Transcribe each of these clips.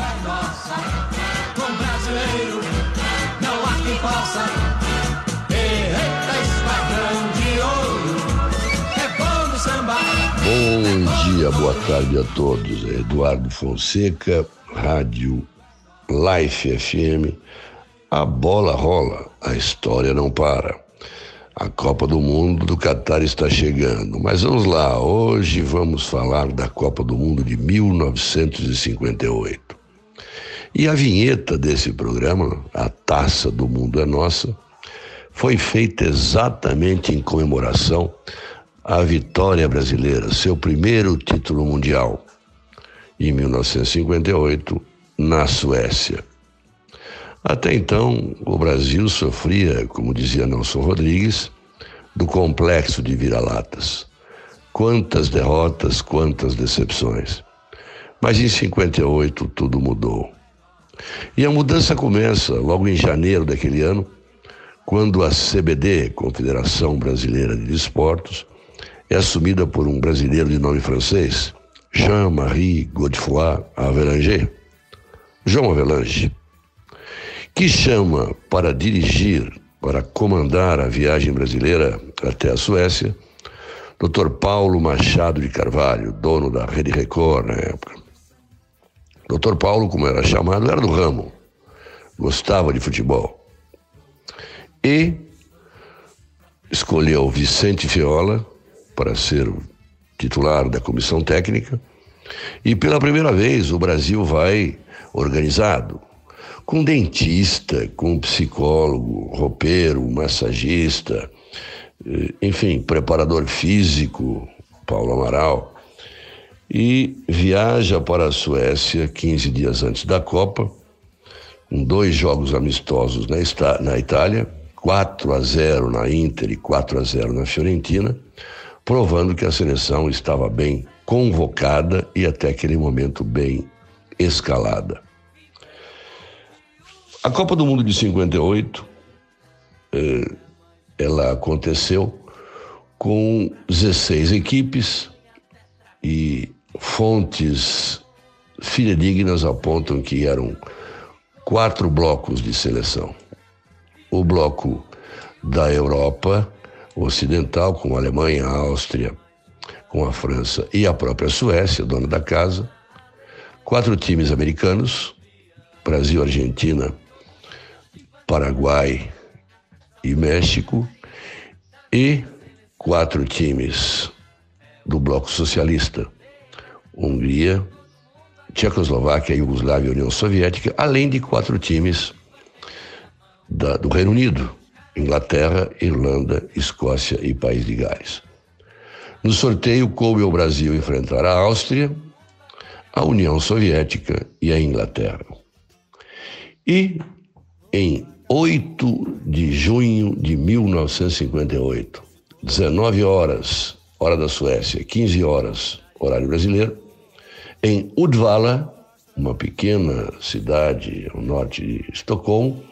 é nossa. Com brasileiro não há quem possa. Eita, de ouro. É bom no samba. Bom dia, boa tarde a todos. Eduardo Fonseca, Rádio Life FM. A bola rola, a história não para. A Copa do Mundo do Catar está chegando. Mas vamos lá, hoje vamos falar da Copa do Mundo de 1958. E a vinheta desse programa, A Taça do Mundo é Nossa, foi feita exatamente em comemoração à vitória brasileira, seu primeiro título mundial, em 1958, na Suécia. Até então, o Brasil sofria, como dizia Nelson Rodrigues, do complexo de vira-latas. Quantas derrotas, quantas decepções. Mas em 58 tudo mudou. E a mudança começa logo em janeiro daquele ano, quando a CBD, Confederação Brasileira de Desportos, é assumida por um brasileiro de nome francês, Jean-Marie Godefroy Avelanger, João Avelange que chama para dirigir, para comandar a viagem brasileira até a Suécia, Dr. Paulo Machado de Carvalho, dono da Rede Record na época. Dr. Paulo, como era chamado, era do ramo, gostava de futebol. E escolheu Vicente Fiola para ser titular da comissão técnica. E pela primeira vez o Brasil vai organizado, com dentista, com psicólogo, roupeiro, massagista, eh, enfim, preparador físico, Paulo Amaral, e viaja para a Suécia 15 dias antes da Copa, com dois jogos amistosos na, na Itália, 4 a 0 na Inter e 4 a 0 na Fiorentina, provando que a seleção estava bem convocada e até aquele momento bem escalada. A Copa do Mundo de 58, eh, ela aconteceu com 16 equipes e fontes fidedignas apontam que eram quatro blocos de seleção. O bloco da Europa Ocidental, com a Alemanha, a Áustria, com a França e a própria Suécia, dona da casa. Quatro times americanos, Brasil, Argentina, Paraguai e México, e quatro times do Bloco Socialista, Hungria, Tchecoslováquia, Iugoslávia e União Soviética, além de quatro times da, do Reino Unido, Inglaterra, Irlanda, Escócia e País de Gales. No sorteio, coube ao Brasil enfrentar a Áustria, a União Soviética e a Inglaterra. E em 8 de junho de 1958, 19 horas, hora da Suécia, 15 horas, horário brasileiro, em Udvala, uma pequena cidade ao norte de Estocolmo,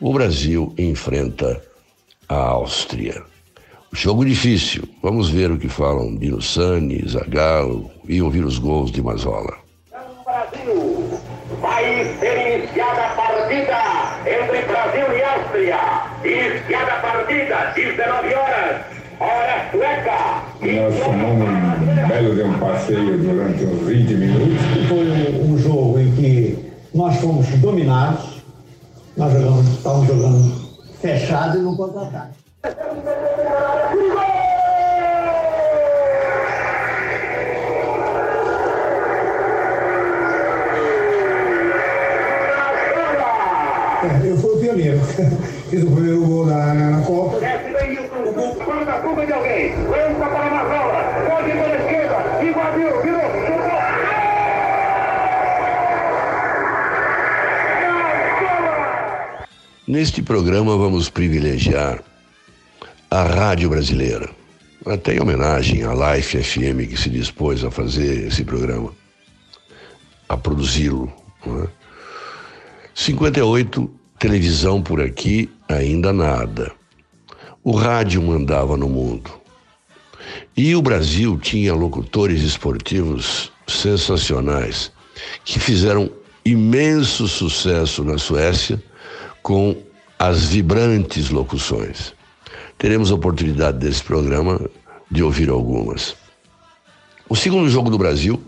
o Brasil enfrenta a Áustria. Jogo difícil. Vamos ver o que falam Dino Sani, Zagallo e ouvir os gols de Mazola. Brasil, vai ser iniciada a partida entre Brasil e Áustria. Iniciada a partida, 19 horas. Nós tomamos um belo de um passeio durante uns 20 minutos. Foi um jogo em que nós fomos dominados, nós jogamos, estávamos jogando fechado e no contra-ataque. É, eu fui o pioneiro. Fiz o primeiro gol na, na, na Copa. Desce daí o gol, planta a curva de alguém. Lança para Mazola. Pode pela esquerda. Invadiu, virou, chutou. Neste programa vamos privilegiar a Rádio Brasileira, até em homenagem à Life FM que se dispôs a fazer esse programa, a produzi-lo. É? 58, televisão por aqui, ainda nada. O rádio mandava no mundo. E o Brasil tinha locutores esportivos sensacionais que fizeram imenso sucesso na Suécia com as vibrantes locuções. Teremos oportunidade desse programa de ouvir algumas. O segundo jogo do Brasil,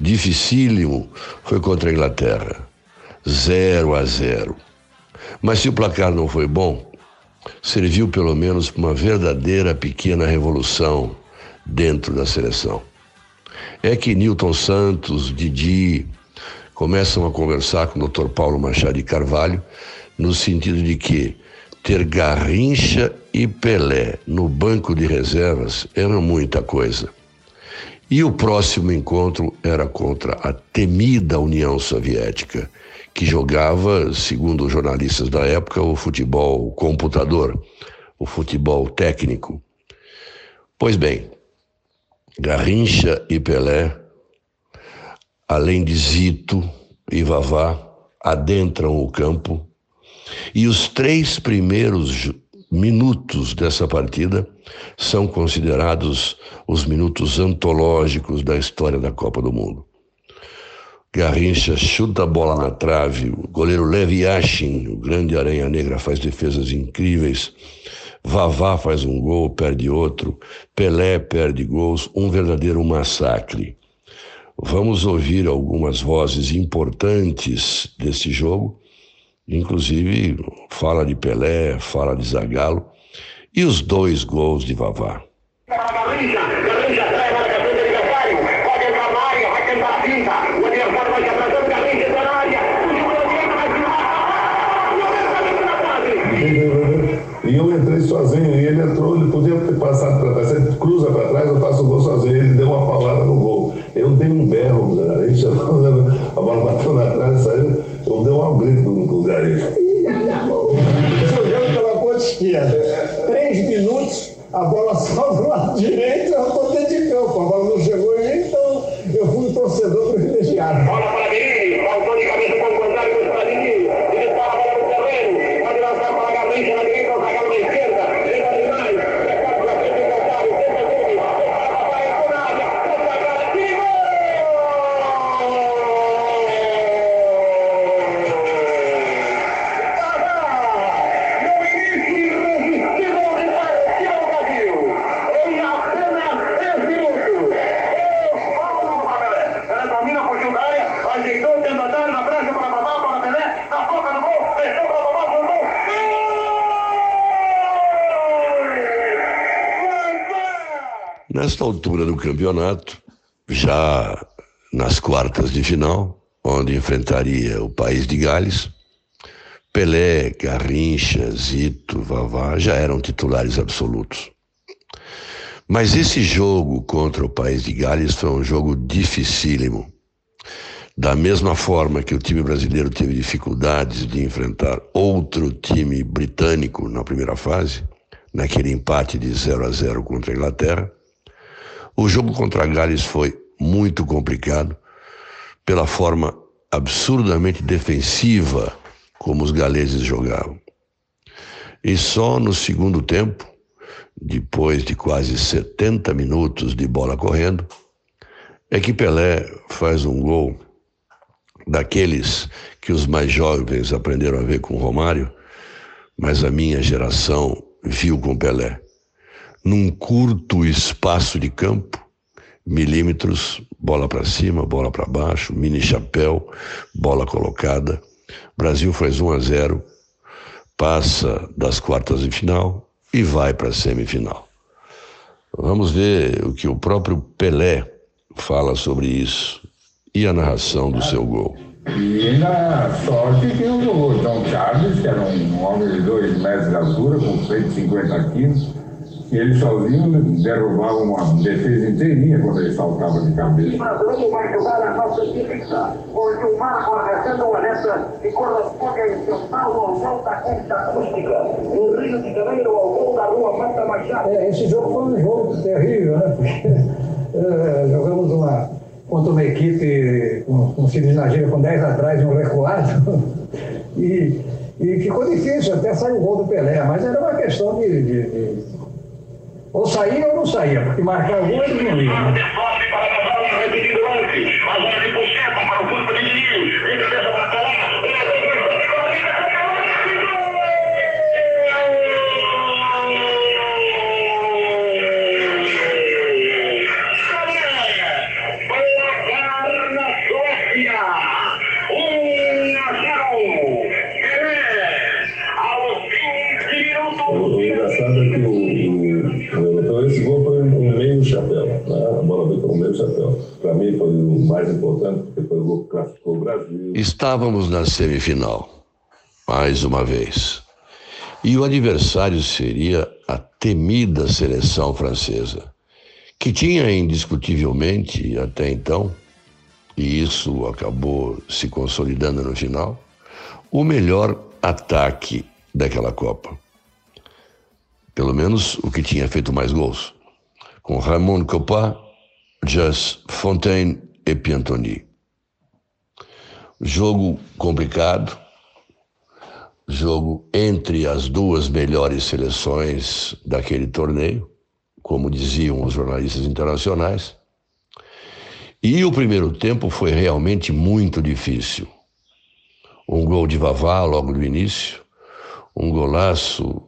dificílimo, foi contra a Inglaterra. 0 a 0. Mas se o placar não foi bom, serviu pelo menos para uma verdadeira pequena revolução dentro da seleção. É que Newton Santos, Didi, começam a conversar com o Dr. Paulo Machado de Carvalho, no sentido de que ter Garrincha e Pelé no banco de reservas era muita coisa. E o próximo encontro era contra a temida União Soviética, que jogava, segundo os jornalistas da época, o futebol computador, o futebol técnico. Pois bem, Garrincha e Pelé, além de Zito e Vavá, adentram o campo e os três primeiros minutos dessa partida são considerados os minutos antológicos da história da Copa do Mundo. Garrincha chuta a bola na trave, o goleiro Levi Yashin, o grande aranha negra, faz defesas incríveis. Vavá faz um gol, perde outro. Pelé perde gols, um verdadeiro massacre. Vamos ouvir algumas vozes importantes desse jogo Inclusive, fala de Pelé, fala de Zagallo e os dois gols de Vavá. Cruza para trás, eu faço o gol sozinho. Ele deu uma paulada no gol. Eu dei um berro, a bola bateu na trás, saiu. Eu dei um grito no lugar aí. Jogando pela ponta esquerda. Três minutos, a bola só do lado direito, eu estou dentro de campo. A bola não chegou em mim, então eu fui um torcedor privilegiado. Nesta altura do campeonato, já nas quartas de final, onde enfrentaria o país de Gales, Pelé, Garrincha, Zito, Vavá já eram titulares absolutos. Mas esse jogo contra o país de Gales foi um jogo dificílimo. Da mesma forma que o time brasileiro teve dificuldades de enfrentar outro time britânico na primeira fase, naquele empate de 0 a 0 contra a Inglaterra, o jogo contra Gales foi muito complicado pela forma absurdamente defensiva como os galeses jogavam. E só no segundo tempo, depois de quase 70 minutos de bola correndo, é que Pelé faz um gol daqueles que os mais jovens aprenderam a ver com Romário, mas a minha geração viu com Pelé. Num curto espaço de campo, milímetros, bola para cima, bola para baixo, mini chapéu, bola colocada. Brasil faz 1 a 0, passa das quartas de final e vai para a semifinal. Vamos ver o que o próprio Pelé fala sobre isso e a narração do seu gol. E na sorte que o John Charles, que era um homem de 2 metros de altura, com 150 quilos, ele sozinho derrubava uma defesa inteirinha quando ele saltava de cabeça. brasileiro vai jogar a nossa fixa. O Gilmar recebe uma nessa e corresponde em São Paulo ao gol da Concha Acústica. No Rio de Janeiro, ao gol da Rua Mata Machado. É, esse jogo foi um jogo terrível, né? Porque é, jogamos uma, contra uma equipe com, com Cidade Nagira com 10 atrás e um recuado. E, e ficou difícil, até saiu o gol do Pelé, mas era uma questão de. de- de- ou saía ou não saía, porque marcar gol eles não iam. né? Estávamos na semifinal, mais uma vez. E o adversário seria a temida seleção francesa, que tinha indiscutivelmente, até então, e isso acabou se consolidando no final, o melhor ataque daquela Copa. Pelo menos o que tinha feito mais gols. Com Ramon Coppa, Just Fontaine e Piantoni. Jogo complicado, jogo entre as duas melhores seleções daquele torneio, como diziam os jornalistas internacionais. E o primeiro tempo foi realmente muito difícil. Um gol de Vavá logo no início, um golaço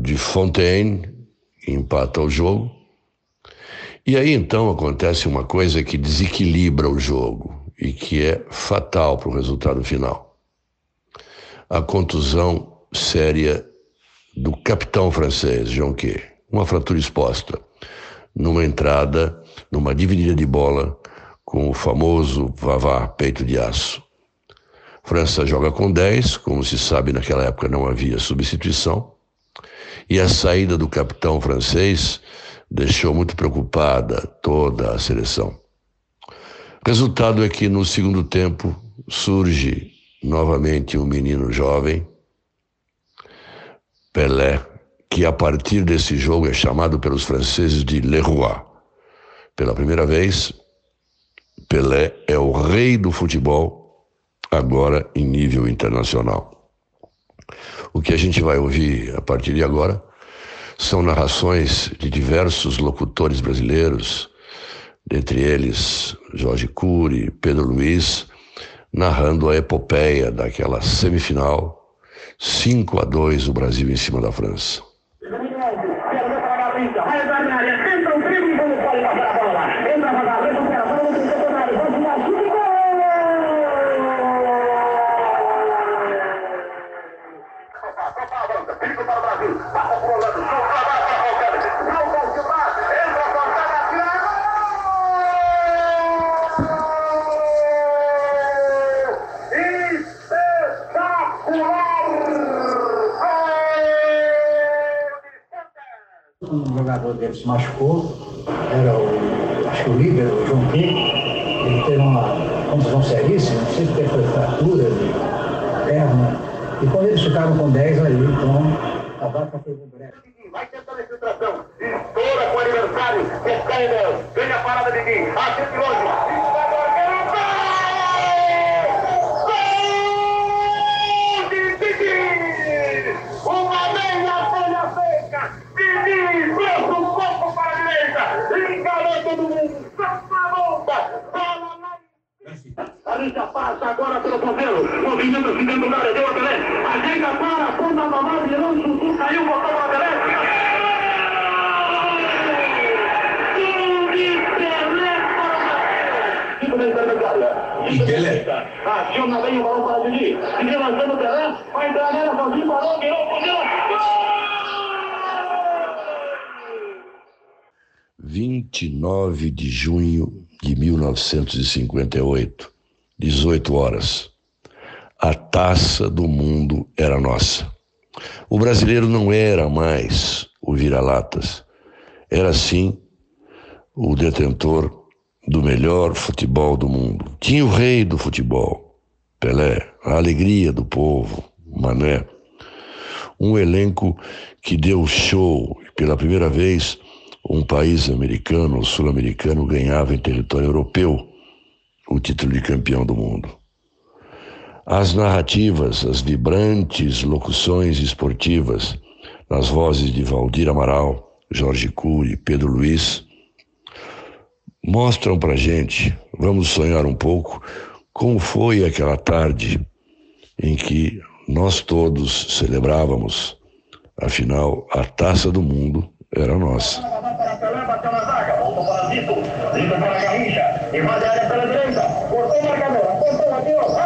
de Fontaine, que empata o jogo. E aí então acontece uma coisa que desequilibra o jogo e que é fatal para o resultado final. A contusão séria do capitão francês, Jonquet, uma fratura exposta, numa entrada, numa dividida de bola com o famoso Vavá, peito de aço. França joga com 10, como se sabe, naquela época não havia substituição. E a saída do capitão francês deixou muito preocupada toda a seleção. Resultado é que no segundo tempo surge novamente um menino jovem, Pelé, que a partir desse jogo é chamado pelos franceses de Leroy. Pela primeira vez, Pelé é o rei do futebol, agora em nível internacional. O que a gente vai ouvir a partir de agora são narrações de diversos locutores brasileiros, dentre eles Jorge Cury, Pedro Luiz, narrando a epopeia daquela semifinal, 5 a 2 o Brasil em cima da França. Dele se machucou, era o, acho que o líder, o João P. Ele teve uma contusão seríssima, não sei se teve fratura de perna. E quando eles ficaram com 10 aí, então a vaca pro breve. Vai tentando a infiltração. Estoura com o aniversário. Vem a parada de mim. Atende longe. Gol de Didi! Uma meia folha seca. Didi, trouxe um pouco para a direita. Encarou todo mundo. Só na bomba. Bola lá. Ali passa agora pelo ponteiro. Movimento se dentro da área. Deu a Pelé. Ajeita para. Ponta normal. Virou um chuchu. Caiu. Botou para a Pelé. Pelé o da. Aciona bem o balão para Didi. Didi lançando o Pelé. Vai entrar nela. Sozinho. Parou. Virou. Gol! 29 de junho de 1958, 18 horas. A taça do mundo era nossa. O brasileiro não era mais o vira-latas, era sim o detentor do melhor futebol do mundo. Tinha o rei do futebol, Pelé, a alegria do povo, Mané. Um elenco que deu show pela primeira vez um país americano ou sul-americano ganhava em território europeu o título de campeão do mundo. As narrativas, as vibrantes locuções esportivas, nas vozes de Valdir Amaral, Jorge Cury, Pedro Luiz, mostram para gente, vamos sonhar um pouco, como foi aquela tarde em que nós todos celebrávamos, afinal, a taça do mundo era nossa. para Pelé, bateu na zaga, voltou para Zito, Zito para Garrincha, invade a área pela direita, cortou o marcador, apontou, bateu,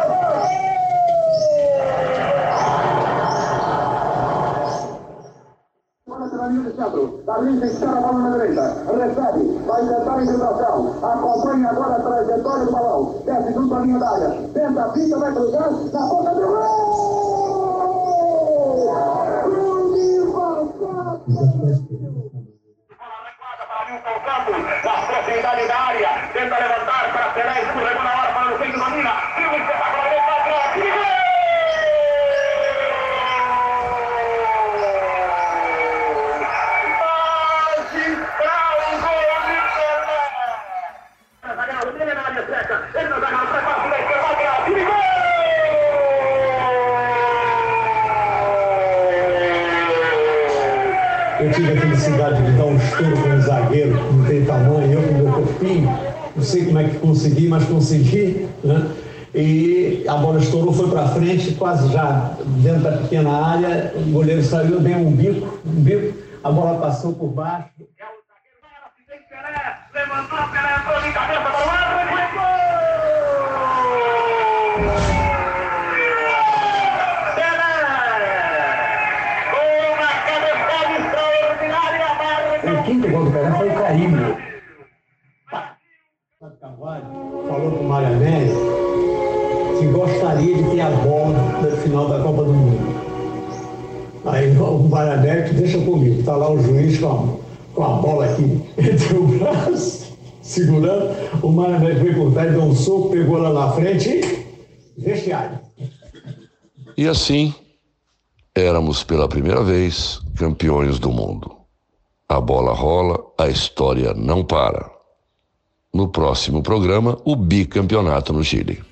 Bola centro, Carlinhos espera a bola na direita. Recebe. Vai tentar a infiltração. Acompanha agora a trajetória do balão. Desce junto à linha da área. Tenta a pista, vai cruzar. Na ponta do gol! Na proximidade da área, tenta levantar para Pelé, segundo regular na hora, para o fim, domina, tira o espetacular, ele vai atrás, e Magistral gol de Pelé! Zagueiro, ele na área seca, ele na zagueiro, prepara-se da esquerda, vai atrás, e Eu de dar um estouro com um zagueiro que não tem tamanho, eu com meu corpinho. Não sei como é que consegui, mas consegui. Né? E a bola estourou, foi para frente, quase já dentro da pequena área. O goleiro saiu, deu um bico, um bico, a bola passou por baixo. Levantou a Pelé, entrou de cabeça para o Américo que gostaria de ter a bola no final da Copa do Mundo. Aí o Américo deixa comigo, está lá o juiz com a, com a bola aqui entre o braço, segurando. O Américo veio por trás, deu um soco, pegou lá na frente e vestiário. E assim, éramos pela primeira vez campeões do mundo. A bola rola, a história não para. No próximo programa, o bicampeonato no Chile.